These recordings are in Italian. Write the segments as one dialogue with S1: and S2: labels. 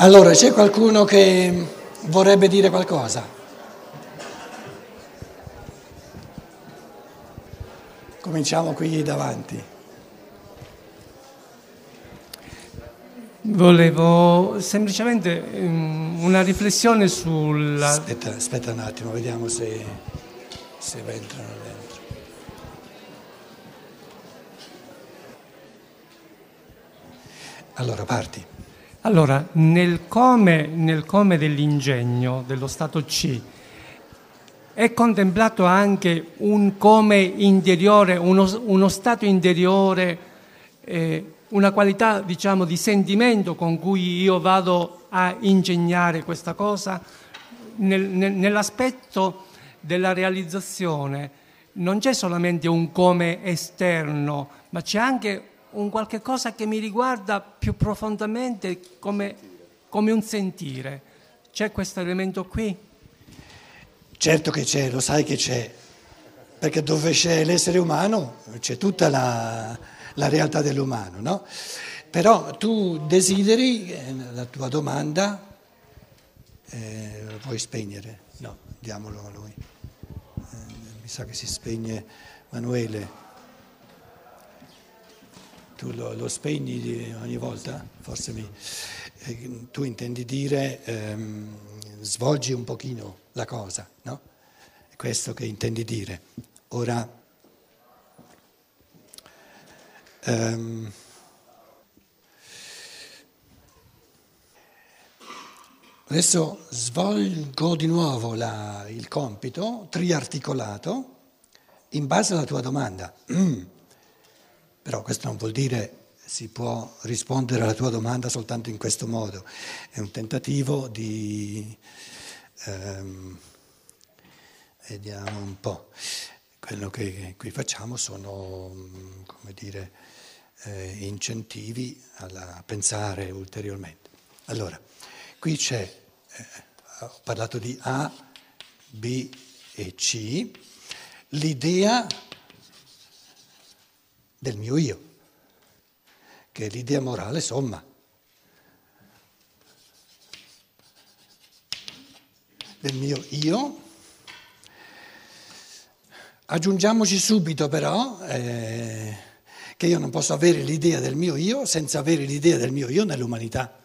S1: Allora, c'è qualcuno che vorrebbe dire qualcosa? Cominciamo qui davanti.
S2: Volevo semplicemente um, una riflessione sulla...
S1: Aspetta, aspetta un attimo, vediamo se, se entrano dentro. Allora, parti.
S2: Allora, nel come, nel come dell'ingegno dello stato C è contemplato anche un come interiore, uno, uno stato interiore, eh, una qualità diciamo di sentimento con cui io vado a ingegnare questa cosa, nel, nel, nell'aspetto della realizzazione non c'è solamente un come esterno, ma c'è anche un qualche cosa che mi riguarda più profondamente come, come un sentire. C'è questo elemento qui?
S1: Certo che c'è, lo sai che c'è, perché dove c'è l'essere umano c'è tutta la, la realtà dell'umano, no? Però tu desideri, eh, la tua domanda, eh, lo puoi spegnere? No, diamolo a lui. Eh, mi sa che si spegne Manuele. Tu lo, lo spegni ogni volta? Forse mi, eh, tu intendi dire ehm, svolgi un pochino la cosa, no? È questo che intendi dire. Ora, ehm, adesso svolgo di nuovo la, il compito triarticolato in base alla tua domanda. Però questo non vuol dire si può rispondere alla tua domanda soltanto in questo modo. È un tentativo di... Ehm, vediamo un po'. Quello che qui facciamo sono, come dire, eh, incentivi a pensare ulteriormente. Allora, qui c'è, eh, ho parlato di A, B e C, l'idea del mio io, che è l'idea morale somma. Del mio io. Aggiungiamoci subito però eh, che io non posso avere l'idea del mio io senza avere l'idea del mio io nell'umanità.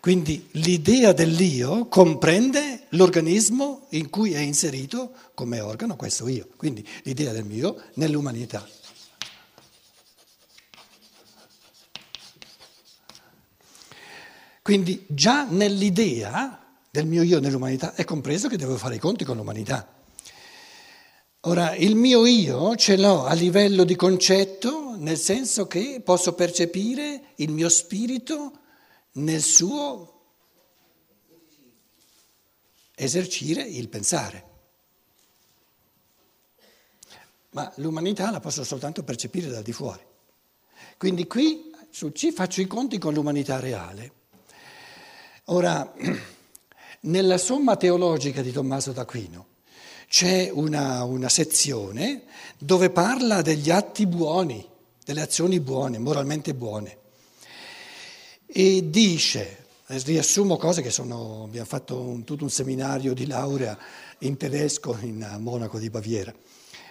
S1: Quindi l'idea dell'io comprende l'organismo in cui è inserito come organo questo io, quindi l'idea del mio io nell'umanità. Quindi già nell'idea del mio io nell'umanità è compreso che devo fare i conti con l'umanità. Ora, il mio io ce l'ho a livello di concetto, nel senso che posso percepire il mio spirito nel suo esercire il pensare. Ma l'umanità la posso soltanto percepire da di fuori. Quindi qui su C faccio i conti con l'umanità reale. Ora, nella somma teologica di Tommaso d'Aquino c'è una, una, sezione dove parla degli atti buoni, delle azioni buone, moralmente buone. E dice, riassumo cose che sono, abbiamo fatto un, tutto un seminario di laurea in tedesco in Monaco di Baviera,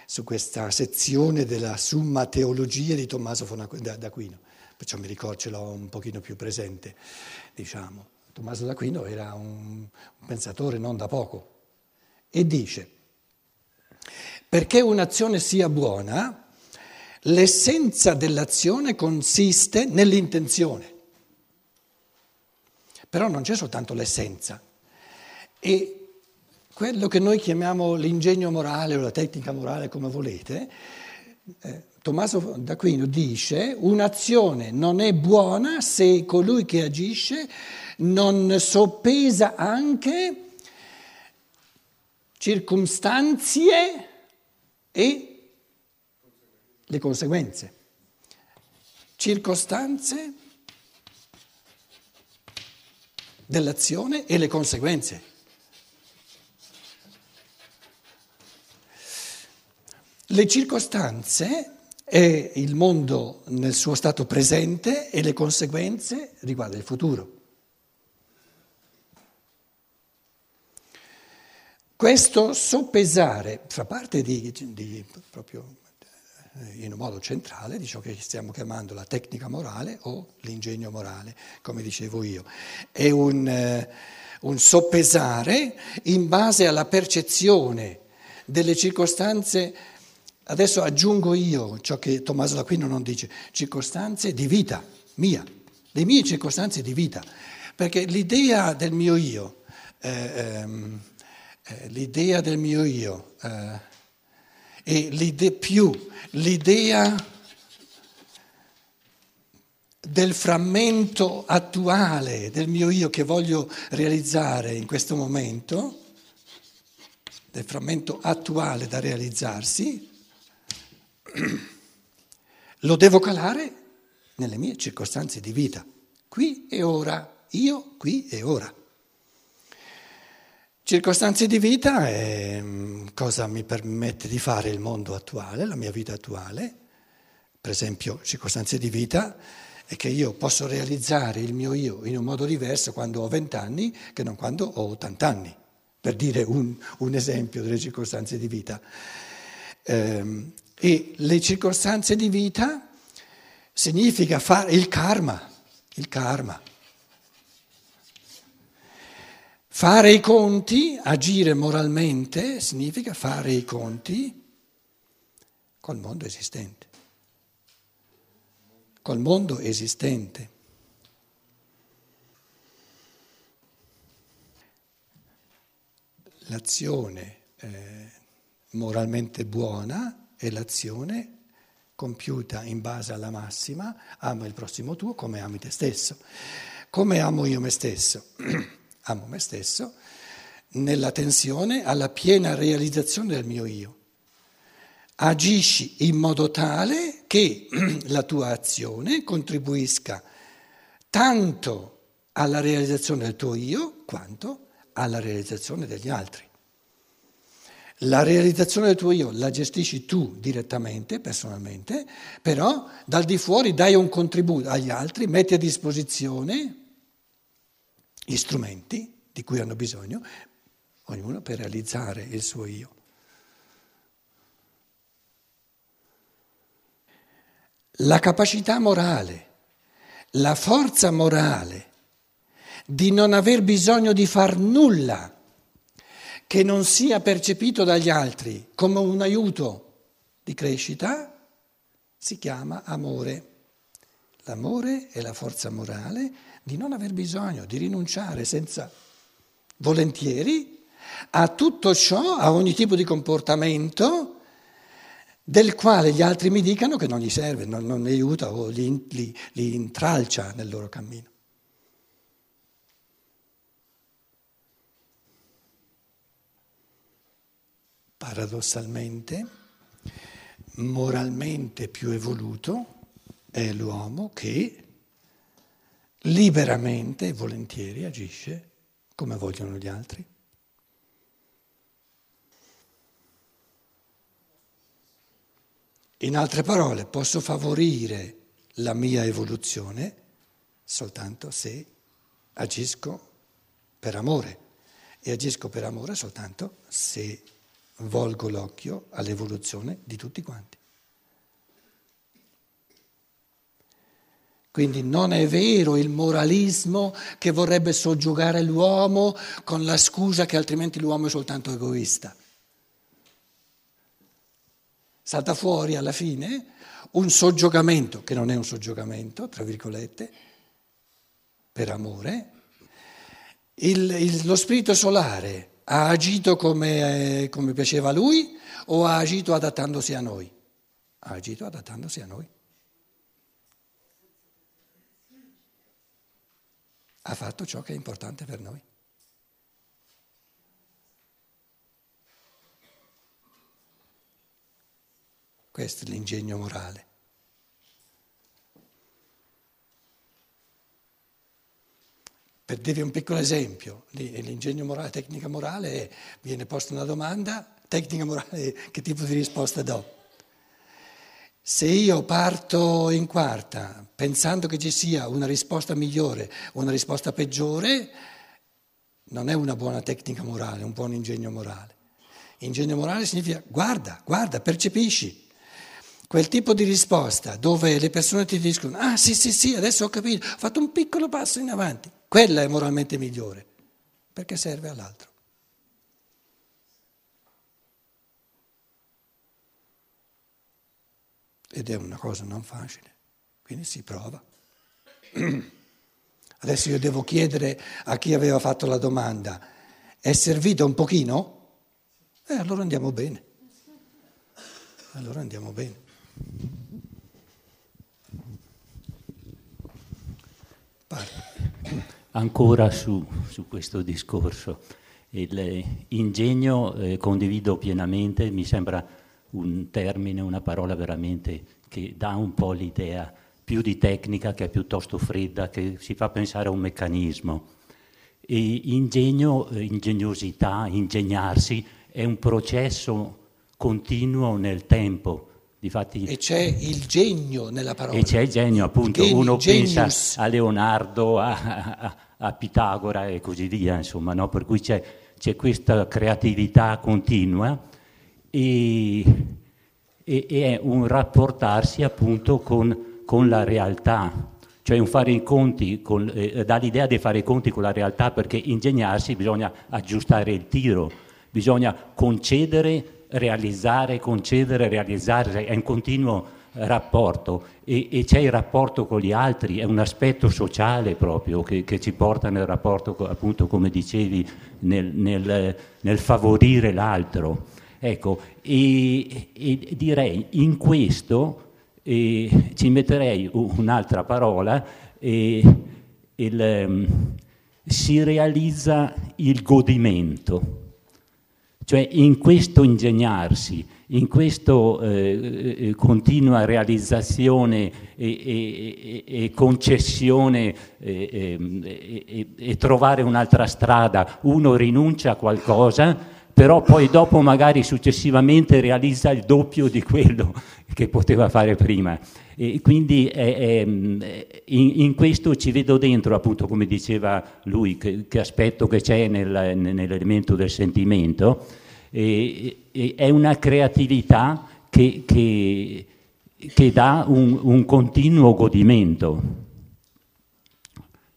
S1: su questa sezione della summa teologia di Tommaso d'Aquino, perciò mi ricordo, ce l'ho un pochino più presente, diciamo. Tommaso d'Aquino era un, un pensatore non da poco e dice, perché un'azione sia buona, l'essenza dell'azione consiste nell'intenzione. Però non c'è soltanto l'essenza. E quello che noi chiamiamo l'ingegno morale o la tecnica morale, come volete, eh, Tommaso d'Aquino dice un'azione non è buona se colui che agisce non soppesa anche circostanze e le conseguenze. Circostanze dell'azione e le conseguenze. Le circostanze è il mondo nel suo stato presente e le conseguenze riguardano il futuro. Questo soppesare fa parte di, di, proprio eh, in un modo centrale di ciò che stiamo chiamando la tecnica morale o l'ingegno morale, come dicevo io. È un, eh, un soppesare in base alla percezione delle circostanze, adesso aggiungo io ciò che Tommaso d'Aquino non dice, circostanze di vita mia, le mie circostanze di vita, perché l'idea del mio io, eh, ehm, eh, l'idea del mio io eh, e l'idea più l'idea del frammento attuale del mio io che voglio realizzare in questo momento, del frammento attuale da realizzarsi, lo devo calare nelle mie circostanze di vita, qui e ora, io qui e ora. Circostanze di vita è mm, cosa mi permette di fare il mondo attuale, la mia vita attuale. Per esempio, circostanze di vita è che io posso realizzare il mio io in un modo diverso quando ho 20 anni che non quando ho 80 anni, per dire un, un esempio delle circostanze di vita. Ehm, e le circostanze di vita significa fare il karma, il karma. Fare i conti, agire moralmente, significa fare i conti col mondo esistente. Col mondo esistente. L'azione eh, moralmente buona è l'azione compiuta in base alla massima, ama il prossimo tuo come ami te stesso. Come amo io me stesso? amo me stesso nella tensione alla piena realizzazione del mio io. Agisci in modo tale che la tua azione contribuisca tanto alla realizzazione del tuo io quanto alla realizzazione degli altri. La realizzazione del tuo io la gestisci tu direttamente, personalmente, però dal di fuori dai un contributo agli altri, metti a disposizione gli strumenti di cui hanno bisogno, ognuno per realizzare il suo io. La capacità morale, la forza morale di non aver bisogno di far nulla che non sia percepito dagli altri come un aiuto di crescita, si chiama amore. L'amore è la forza morale di non aver bisogno, di rinunciare senza volentieri a tutto ciò, a ogni tipo di comportamento del quale gli altri mi dicano che non gli serve, non, non li aiuta o li, li, li intralcia nel loro cammino. Paradossalmente, moralmente più evoluto è l'uomo che liberamente e volentieri agisce come vogliono gli altri. In altre parole, posso favorire la mia evoluzione soltanto se agisco per amore e agisco per amore soltanto se volgo l'occhio all'evoluzione di tutti quanti. Quindi non è vero il moralismo che vorrebbe soggiogare l'uomo con la scusa che altrimenti l'uomo è soltanto egoista. Salta fuori alla fine un soggiogamento, che non è un soggiogamento, tra virgolette, per amore. Il, il, lo spirito solare ha agito come, come piaceva a lui o ha agito adattandosi a noi? Ha agito adattandosi a noi. Ha fatto ciò che è importante per noi. Questo è l'ingegno morale. Per dirvi un piccolo esempio, l'ingegno morale, tecnica morale viene posta una domanda, tecnica morale che tipo di risposta do? Se io parto in quarta pensando che ci sia una risposta migliore o una risposta peggiore, non è una buona tecnica morale, un buon ingegno morale. Ingegno morale significa guarda, guarda, percepisci. Quel tipo di risposta dove le persone ti dicono, ah sì sì sì, adesso ho capito, ho fatto un piccolo passo in avanti, quella è moralmente migliore, perché serve all'altro. Ed è una cosa non facile, quindi si prova. Adesso io devo chiedere a chi aveva fatto la domanda, è servito un pochino? E eh, allora andiamo bene. Allora andiamo bene.
S3: Parla. Ancora su, su, questo discorso, l'ingegno eh, condivido pienamente, mi sembra un termine, una parola veramente che dà un po' l'idea più di tecnica che è piuttosto fredda, che si fa pensare a un meccanismo. E ingegno, eh, ingegnosità, ingegnarsi è un processo continuo nel tempo.
S1: Difatti, e c'è il genio nella parola.
S3: E c'è il genio, appunto. Geni, Uno genius. pensa a Leonardo, a, a, a, Pitagora e così via, insomma, no? per cui c'è, c'è, questa creatività continua e, e, è un rapportarsi appunto con con la realtà, cioè un fare i conti, con, eh, dà l'idea di fare i conti con la realtà perché ingegnarsi bisogna aggiustare il tiro, bisogna concedere, realizzare, concedere, realizzare, è un continuo rapporto e, e, c'è il rapporto con gli altri, è un aspetto sociale proprio che, che ci porta nel rapporto, appunto come dicevi, nel, nel, nel favorire l'altro. Ecco, e, e direi in questo e ci metterei un'altra parola, e il, ehm, si realizza il godimento. Cioè in questo ingegnarsi, in questa eh, eh, continua realizzazione e, e, e concessione ehm, e, e, trovare un'altra strada, uno rinuncia a qualcosa, però poi dopo magari successivamente realizza il doppio di quello che poteva fare prima. E quindi è, è, in, in, questo ci vedo dentro, appunto, come diceva lui, che, che aspetto che c'è nel, nell'elemento del sentimento, e, e è una creatività che, che, che dà un, un, continuo godimento,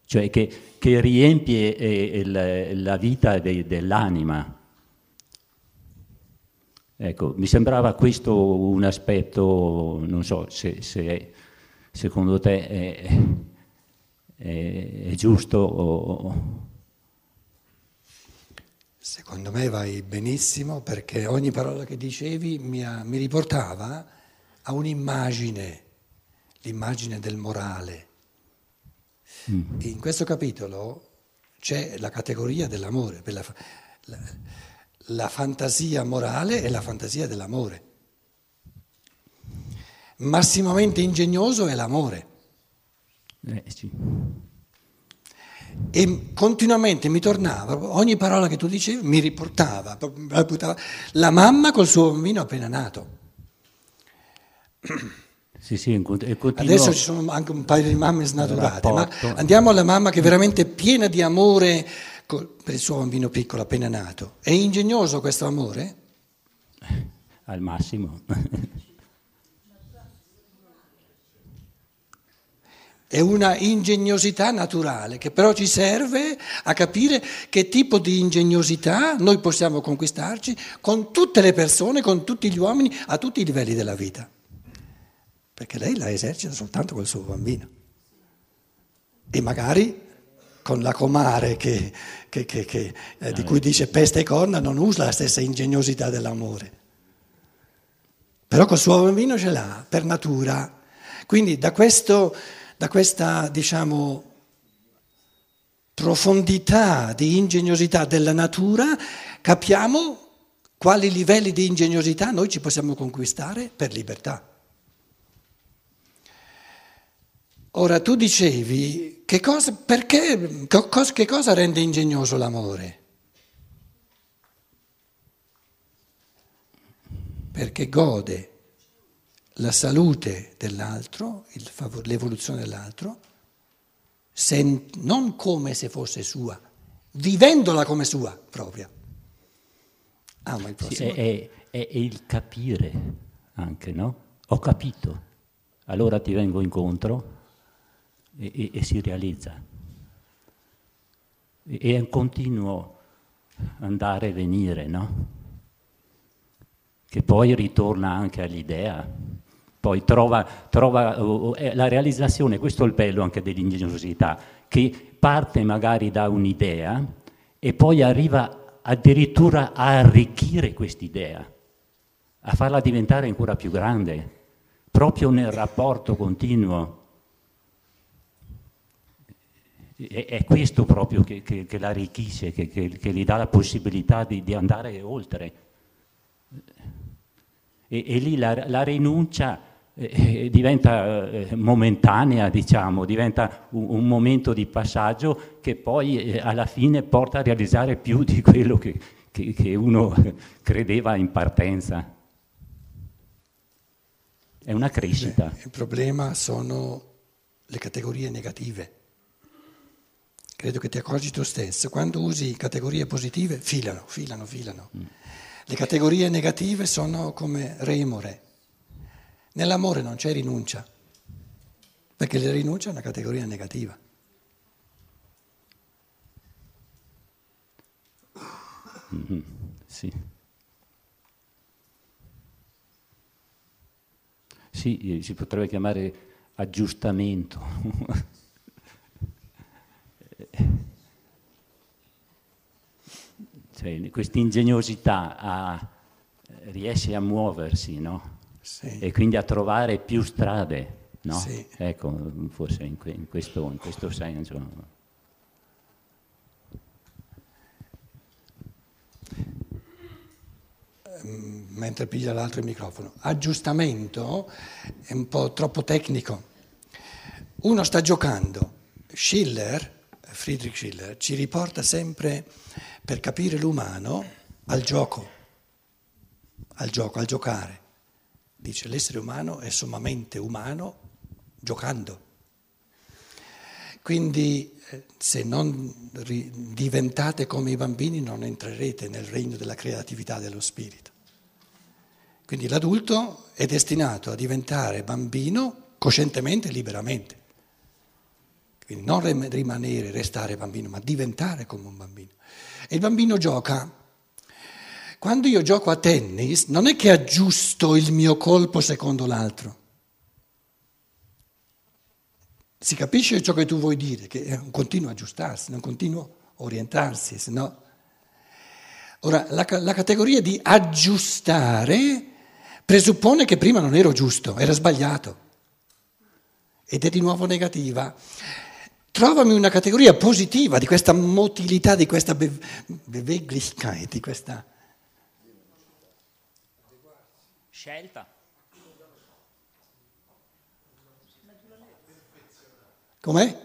S3: cioè che, riempie eh, la, la, vita de, dell'anima. Ecco, mi sembrava questo un aspetto, non so se, se secondo te è, è, è giusto o...
S1: Secondo me vai benissimo perché ogni parola che dicevi mi, ha, mi riportava a un'immagine, l'immagine del morale. Mm. In questo capitolo c'è la categoria dell'amore, la, la, la fantasia morale e la fantasia dell'amore. Massimamente ingegnoso è l'amore. Eh, sì. E continuamente mi tornava, ogni parola che tu dicevi mi riportava la mamma col suo bambino appena nato.
S3: Sì, sì,
S1: Adesso ci sono anche un paio di mamme snaturate, ma andiamo alla mamma che è veramente piena di amore per il suo bambino piccolo appena nato. È ingegnoso questo amore?
S3: Al massimo.
S1: È una ingegnosità naturale che però ci serve a capire che tipo di ingegnosità noi possiamo conquistarci con tutte le persone, con tutti gli uomini, a tutti i livelli della vita. Perché lei la esercita soltanto col suo bambino. E magari con la comare che, che, che, eh, di cui dice peste e corna non usa la stessa ingegnosità dell'amore. Però col suo bambino ce l'ha, per natura. Quindi da, questo, da questa, diciamo, profondità di ingegnosità della natura capiamo quali livelli di ingegnosità noi ci possiamo conquistare per libertà. Ora tu dicevi, che cosa, perché, che cosa rende ingegnoso l'amore? Perché gode la salute dell'altro, l'evoluzione dell'altro, sen, non come se fosse sua, vivendola come sua propria.
S3: Ah, ma il prossimo... Sì, è, è, è il capire anche, no? Ho capito, allora ti vengo incontro e, e, e si realizza. E, è un continuo andare e venire, no? Che poi ritorna anche all'idea, poi trova, trova uh, la realizzazione, questo è il bello anche dell'ingegnosità, che parte magari da un'idea e poi arriva addirittura a arricchire quest'idea, a farla diventare ancora più grande, proprio nel rapporto continuo. È, è questo proprio che, che, che l'arricchisce, che, che, gli dà la possibilità di, di andare oltre. E, e lì la, la rinuncia eh, diventa eh, momentanea, diciamo, diventa un, un, momento di passaggio che poi eh, alla fine porta a realizzare più di quello che, che, che uno credeva in partenza. È una crescita.
S1: Il problema sono le categorie negative. Credo che ti accorgi tu stesso. Quando usi categorie positive, filano, filano, filano. Mm. Le categorie negative sono come remore Nell'amore non c'è rinuncia, perché la rinuncia è una categoria negativa.
S3: Mm-hmm, sì. Sì, si potrebbe chiamare aggiustamento. cioè, questa ingegnosità riesce a muoversi, no? sì. e quindi a trovare più strade, no? Sì. Ecco, forse in, que- in, questo, in questo senso.
S1: Ehm, mentre piglia l'altro il microfono. Aggiustamento è un po' troppo tecnico. Uno sta giocando. Schiller, Friedrich Schiller, ci riporta sempre per capire l'umano al gioco, al gioco, al giocare. Dice l'essere umano è sommamente umano giocando. Quindi eh, se non diventate come i bambini non entrerete nel regno della creatività dello spirito. Quindi l'adulto è destinato a diventare bambino coscientemente e liberamente. Quindi non rimanere, restare bambino, ma diventare come un bambino. E il bambino gioca quando io gioco a tennis non è che aggiusto il mio colpo secondo l'altro. Si capisce ciò che tu vuoi dire, che è un continuo aggiustarsi, un continuo orientarsi, se no... Ora, la, la categoria di aggiustare presuppone che prima non ero giusto, era sbagliato ed è di nuovo negativa. Trovami una categoria positiva di questa motilità, di questa Beweglichkeit, di questa
S4: scelta.
S1: Com'è?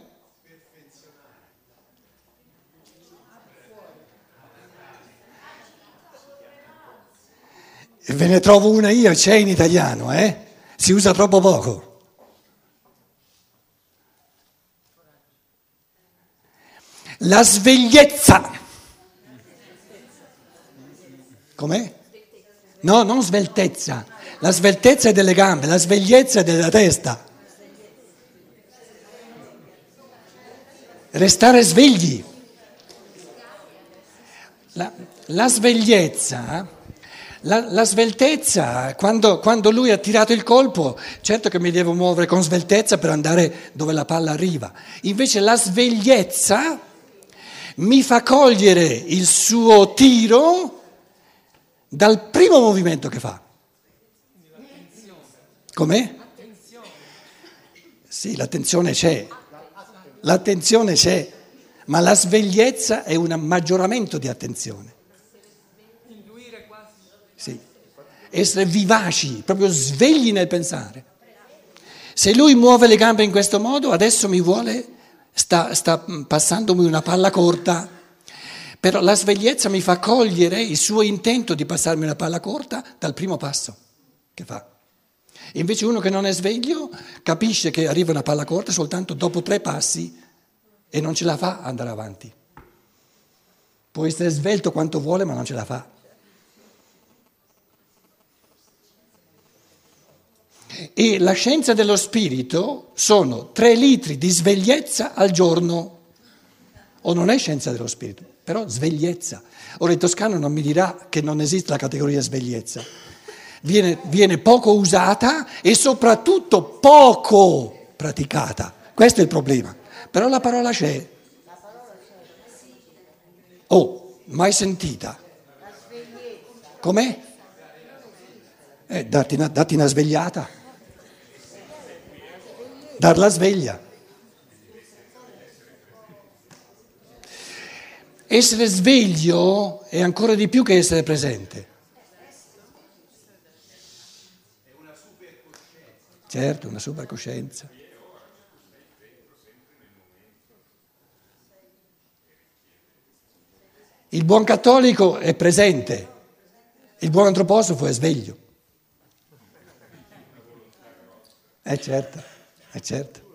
S1: Ve ne trovo una io, c'è in italiano, eh? Si usa troppo poco. La svegliezza. Com'è? No, non sveltezza. La sveltezza è delle gambe, la svegliezza è della testa. Restare svegli. La, la svegliezza, la, la sveltezza, quando, quando, lui ha tirato il colpo, certo che mi devo muovere con sveltezza per andare dove la palla arriva. Invece la svegliezza mi fa cogliere il suo tiro dal primo movimento che fa. Com'è? Sì, l'attenzione c'è, l'attenzione c'è, ma la svegliezza è un maggioramento di attenzione. Sì. Essere vivaci, proprio svegli nel pensare. Se lui muove le gambe in questo modo, adesso mi vuole, sta, sta passandomi una palla corta però la svegliezza mi fa cogliere il suo intento di passarmi una palla corta dal primo passo che fa. Invece uno che non è sveglio capisce che arriva una palla corta soltanto dopo tre passi e non ce la fa andare avanti. Può essere svelto quanto vuole, ma non ce la fa. E la scienza dello spirito sono tre litri di svegliezza al giorno. O non è scienza dello spirito, però svegliezza. Ora il toscano non mi dirà che non esiste la categoria svegliezza. Viene, viene poco usata e soprattutto poco praticata. Questo è il problema. Però la parola c'è. Oh, mai sentita. Com'è? Eh, datti una, datti una svegliata. Dar la sveglia. Essere sveglio è ancora di più che essere presente. Certo, una supercoscienza. Il buon cattolico è presente, il buon antroposofo è sveglio. Eh certo, è certo.